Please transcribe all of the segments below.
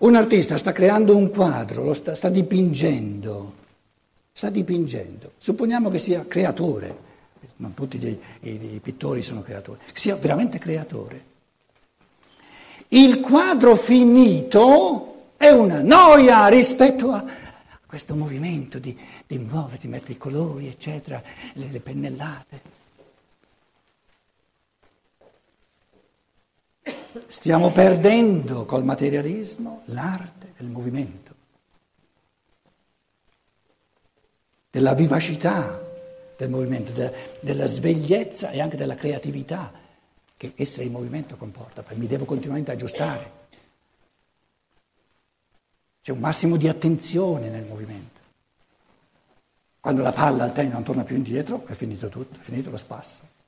Un artista sta creando un quadro, lo sta, sta dipingendo, sta dipingendo. Supponiamo che sia creatore, non tutti i, pittori sono creatori, che sia veramente creatore. Il quadro finito è una noia rispetto a questo movimento di, di muoverti, mettere i colori, eccetera, le, le pennellate. Stiamo perdendo col materialismo l'arte del movimento, della vivacità del movimento, della, della svegliezza e anche della creatività che essere in movimento comporta, perché mi devo continuamente aggiustare. C'è un massimo di attenzione nel movimento. Quando la palla al tennis non torna più indietro, è finito tutto, è finito lo spasso.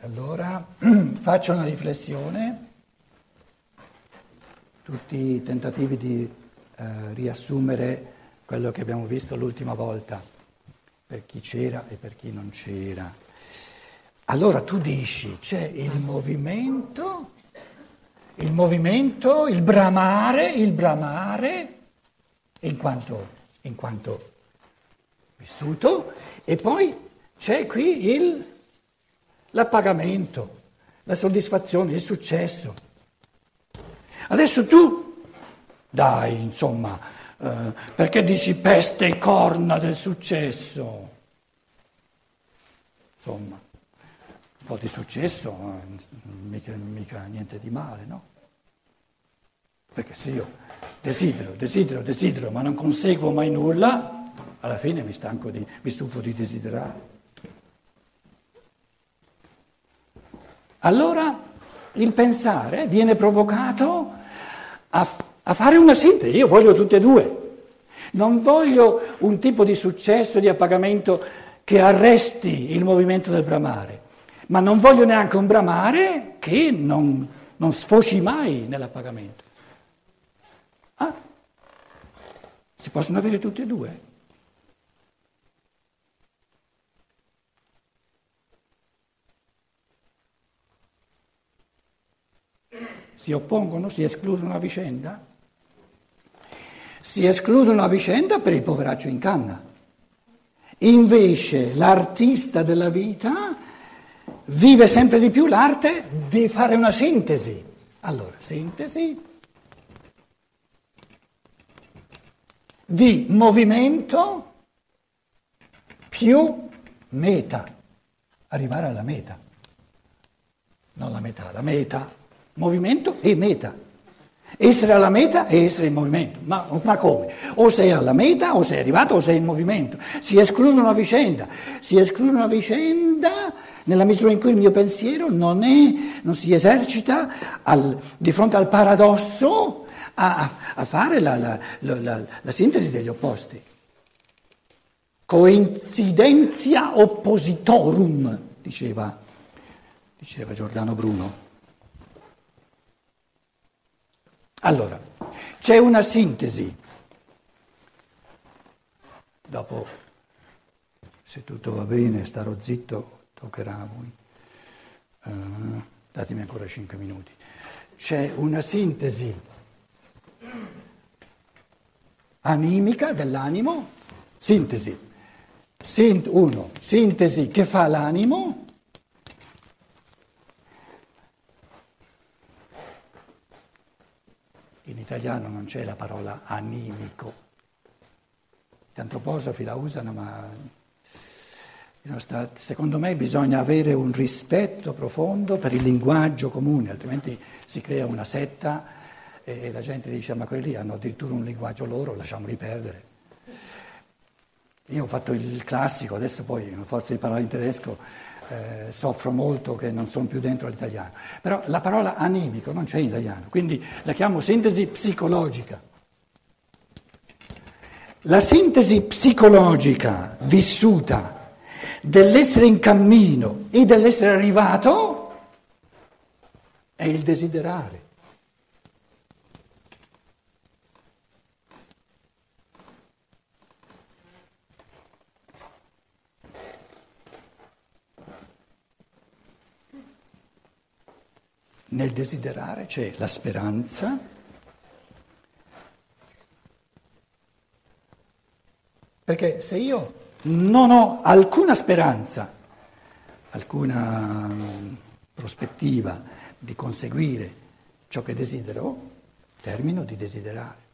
Allora faccio una riflessione, tutti i tentativi di eh, riassumere quello che abbiamo visto l'ultima volta, per chi c'era e per chi non c'era. Allora tu dici, c'è il movimento, il movimento, il bramare, il bramare, in quanto, in quanto vissuto, e poi c'è qui il l'appagamento, la soddisfazione, il successo. Adesso tu, dai, insomma, eh, perché dici peste e corna del successo? Insomma, un po' di successo, mica, mica niente di male, no? Perché se io desidero, desidero, desidero, ma non conseguo mai nulla, alla fine mi stanco di, mi stufo di desiderare. Allora il pensare viene provocato a, a fare una sintesi, io voglio tutte e due. Non voglio un tipo di successo, di appagamento che arresti il movimento del bramare, ma non voglio neanche un bramare che non, non sfoci mai nell'appagamento. Ah, si possono avere tutte e due. Si oppongono, si escludono a vicenda? Si escludono a vicenda per il poveraccio in canna. Invece l'artista della vita vive sempre di più l'arte di fare una sintesi. Allora, sintesi di movimento più meta, arrivare alla meta. Non la metà, la meta movimento e meta. Essere alla meta e essere in movimento. Ma, ma, come? O sei alla meta, o sei arrivato, o sei in movimento. Si escludono a vicenda. Si escludono a vicenda nella misura in cui il mio pensiero non, è, non si esercita al, di fronte al paradosso a, a fare la, la, la, la sintesi degli opposti. Coincidenzia oppositorum, diceva, diceva Giordano Bruno. Allora, c'è una sintesi. Dopo, se tutto va bene, starò zitto, toccherà a voi. Uh, datemi ancora cinque minuti. C'è una sintesi animica dell'animo, sintesi. Sint, uno, sintesi che fa l'animo, in italiano non c'è la parola animico. Gli antroposofi la usano, ma secondo me bisogna avere un rispetto profondo per il linguaggio comune, altrimenti si crea una setta e la gente dice ma quelli hanno addirittura un linguaggio loro, lasciamoli perdere. Io ho fatto il classico, adesso poi, a forza di parlare in tedesco, eh, soffro molto che non sono più dentro l'italiano. Però la parola animico non c'è in italiano, quindi la chiamo sintesi psicologica. La sintesi psicologica vissuta dell'essere in cammino e dell'essere arrivato è il desiderare. Nel desiderare c'è la speranza, perché se io non ho alcuna speranza, alcuna mm, prospettiva di conseguire ciò che desidero, termino di desiderare.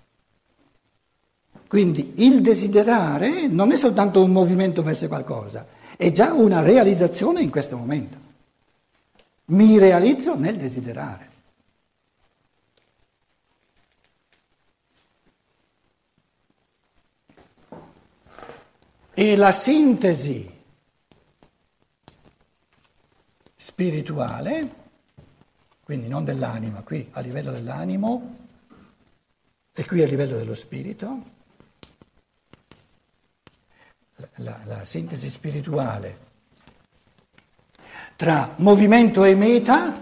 Quindi il desiderare non è soltanto un movimento verso qualcosa, è già una realizzazione in questo momento. Mi realizzo nel desiderare. E la sintesi spirituale, quindi non dell'anima, qui a livello dell'animo e qui a livello dello spirito, la, la sintesi spirituale tra movimento e meta,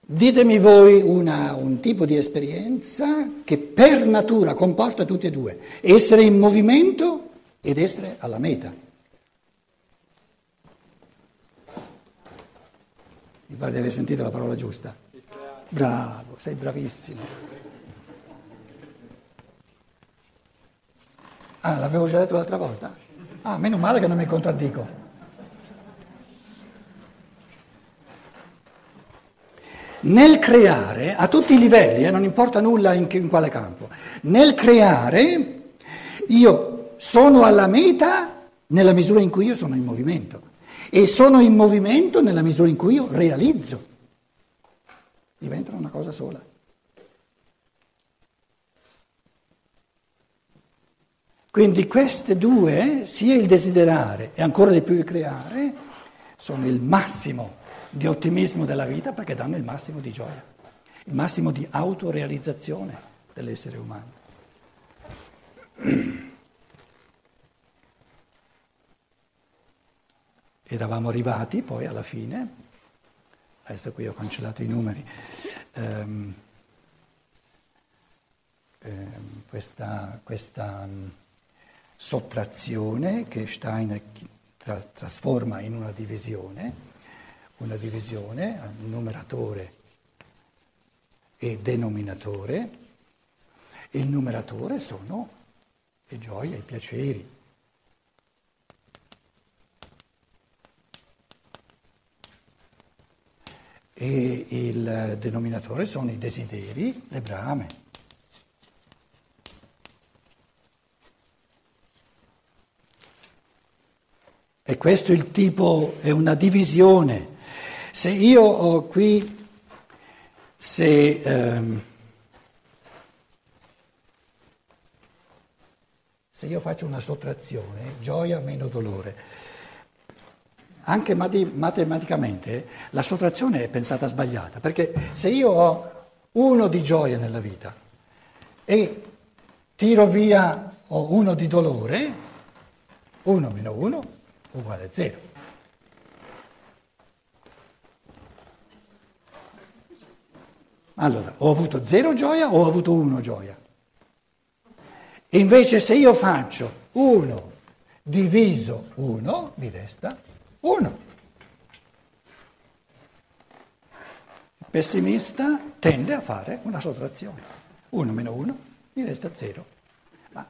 ditemi voi una, un tipo di esperienza che per natura comporta tutti e due, essere in movimento ed essere alla meta. Mi pare di aver sentito la parola giusta. Bravo, sei bravissimo. Ah, l'avevo già detto l'altra volta? Ah, meno male che non mi contraddico. Nel creare, a tutti i livelli, eh, non importa nulla in, in quale campo, nel creare io sono alla meta nella misura in cui io sono in movimento e sono in movimento nella misura in cui io realizzo. Diventano una cosa sola. Quindi queste due, sia il desiderare e ancora di più il creare, sono il massimo di ottimismo della vita perché danno il massimo di gioia, il massimo di autorealizzazione dell'essere umano. Eravamo arrivati poi alla fine, adesso qui ho cancellato i numeri, ehm, ehm, questa, questa sottrazione che Steiner tra, trasforma in una divisione, una divisione numeratore e denominatore. Il numeratore sono le gioie, i piaceri. E il denominatore sono i desideri, le brame. E questo è il tipo, è una divisione. Se io ho qui, se, ehm, se io faccio una sottrazione, gioia meno dolore, anche matematicamente la sottrazione è pensata sbagliata, perché se io ho uno di gioia nella vita e tiro via uno di dolore, uno meno uno uguale a zero. Allora, ho avuto zero gioia o ho avuto uno gioia? E invece se io faccio 1 diviso 1, mi resta 1. Il pessimista tende a fare una sottrazione. 1 meno 1 mi resta 0. Ma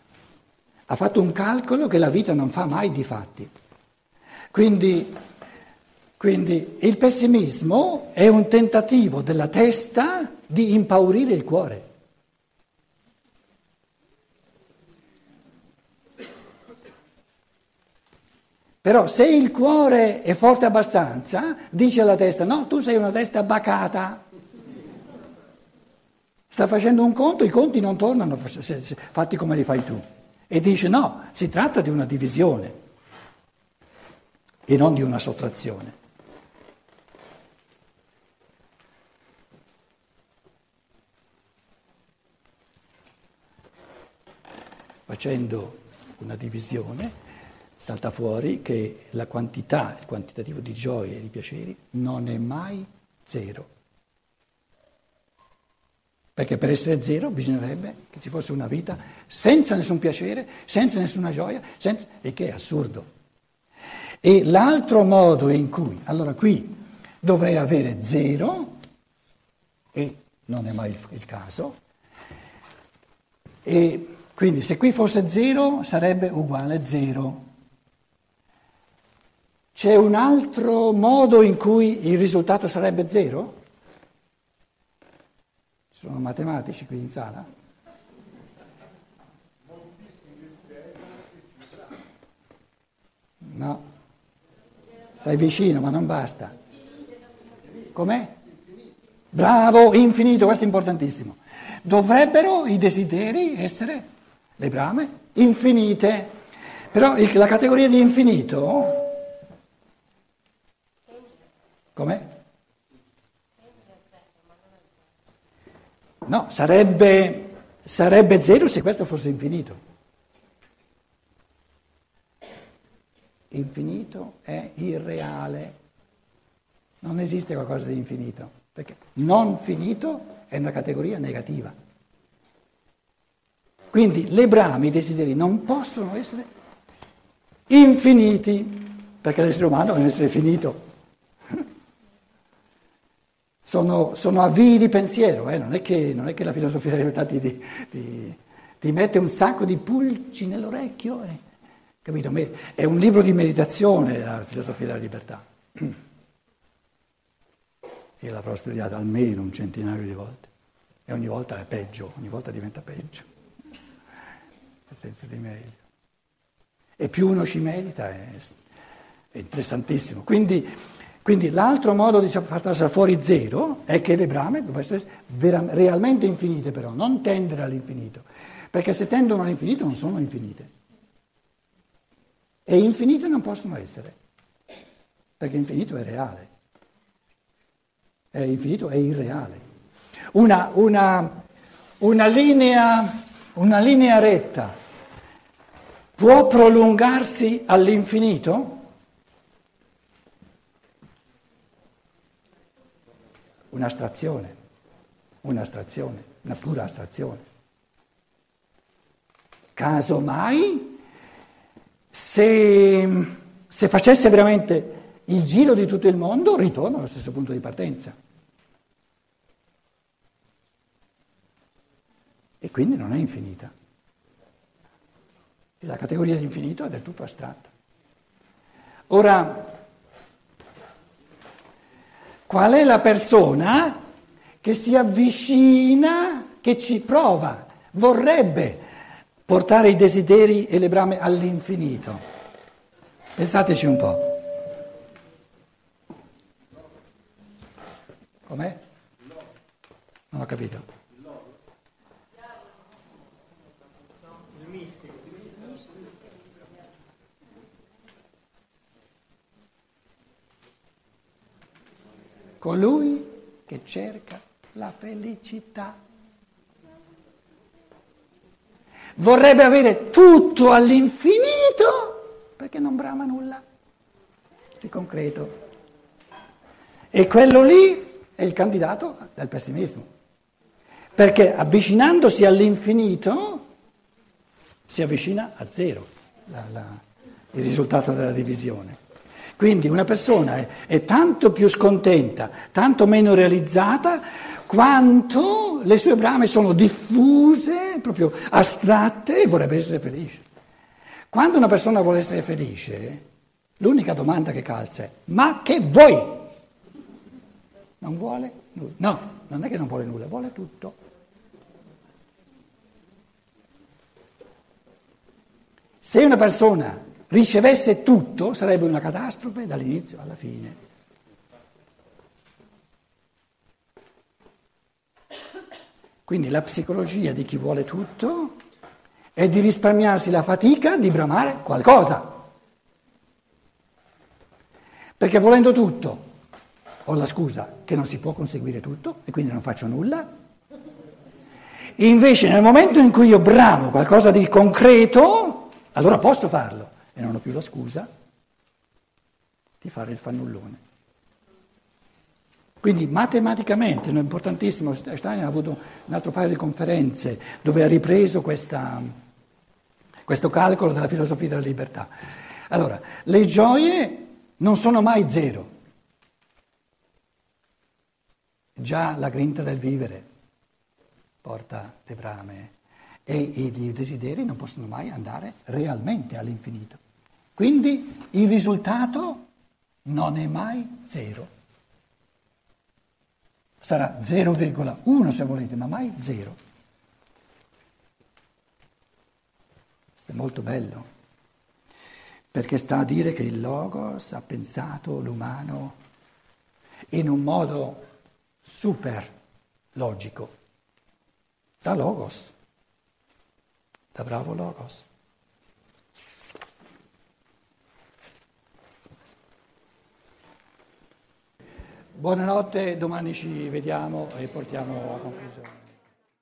ha fatto un calcolo che la vita non fa mai di fatti. Quindi, quindi il pessimismo è un tentativo della testa di impaurire il cuore. Però se il cuore è forte abbastanza, dice alla testa, no, tu sei una testa bacata. Sta facendo un conto, i conti non tornano fatti come li fai tu. E dice no, si tratta di una divisione e non di una sottrazione. Facendo una divisione, salta fuori che la quantità, il quantitativo di gioie e di piaceri non è mai zero. Perché per essere zero bisognerebbe che ci fosse una vita senza nessun piacere, senza nessuna gioia, senza... e che è assurdo. E l'altro modo in cui, allora qui dovrei avere zero, e non è mai il, il caso, e quindi se qui fosse zero sarebbe uguale zero. C'è un altro modo in cui il risultato sarebbe zero? Ci sono matematici qui in sala? No, sei vicino ma non basta. Com'è? Bravo, infinito, questo è importantissimo. Dovrebbero i desideri essere, le brame, infinite. Però la categoria di infinito, com'è? No, sarebbe, sarebbe zero se questo fosse infinito. Infinito è irreale. Non esiste qualcosa di infinito, perché non finito è una categoria negativa. Quindi le brame, i desideri non possono essere infiniti, perché l'essere umano un essere finito sono, sono avvii di pensiero, eh? non, è che, non, è che, la filosofia della libertà ti, ti, ti, mette un sacco di pulci nell'orecchio, eh? Capito? È un libro di meditazione la filosofia della libertà. Io l'avrò studiata almeno un centinaio di volte e ogni volta è peggio, ogni volta diventa peggio, nel senso di meglio. E più uno ci medita è, è interessantissimo. Quindi quindi l'altro modo di far trasare fuori zero è che le brame dovessero essere realmente infinite però, non tendere all'infinito, perché se tendono all'infinito non sono infinite. E infinite non possono essere, perché infinito è reale, è infinito è irreale. Una, una, una, linea, una linea retta può prolungarsi all'infinito? un'astrazione, un'astrazione, una pura astrazione. Casomai, se, se facesse veramente il giro di tutto il mondo, ritorna allo stesso punto di partenza. E quindi non è infinita. La categoria di infinito è del tutto astratta. Ora, Qual è la persona che si avvicina, che ci prova, vorrebbe portare i desideri e le brame all'infinito? Pensateci un po'. Com'è? Non ho capito. colui che cerca la felicità. Vorrebbe avere tutto all'infinito perché non brama nulla di concreto. E quello lì è il candidato del pessimismo, perché avvicinandosi all'infinito si avvicina a zero la, la, il risultato della divisione. Quindi una persona è, è tanto più scontenta, tanto meno realizzata, quanto le sue brame sono diffuse, proprio astratte e vorrebbe essere felice. Quando una persona vuole essere felice, l'unica domanda che calza è ma che vuoi? Non vuole nulla. No, non è che non vuole nulla, vuole tutto. Se una persona ricevesse tutto sarebbe una catastrofe dall'inizio alla fine. Quindi la psicologia di chi vuole tutto è di risparmiarsi la fatica di bramare qualcosa. Perché volendo tutto ho la scusa che non si può conseguire tutto e quindi non faccio nulla. Invece nel momento in cui io bramo qualcosa di concreto, Allora posso farlo e non ho più la scusa di fare il fannullone. Quindi matematicamente, è importantissimo, Stein ha avuto un altro paio di conferenze dove ha ripreso questa, questo calcolo della filosofia della libertà. Allora, le gioie non sono mai zero. Già la grinta del vivere porta le brame e i desideri non possono mai andare realmente all'infinito. Quindi il risultato non è mai zero. Sarà 0,1 se volete, ma mai zero. Questo è molto bello, perché sta a dire che il Logos ha pensato l'umano in un modo super logico, da Logos da bravo Logos. Buonanotte, domani ci vediamo e portiamo a conclusione.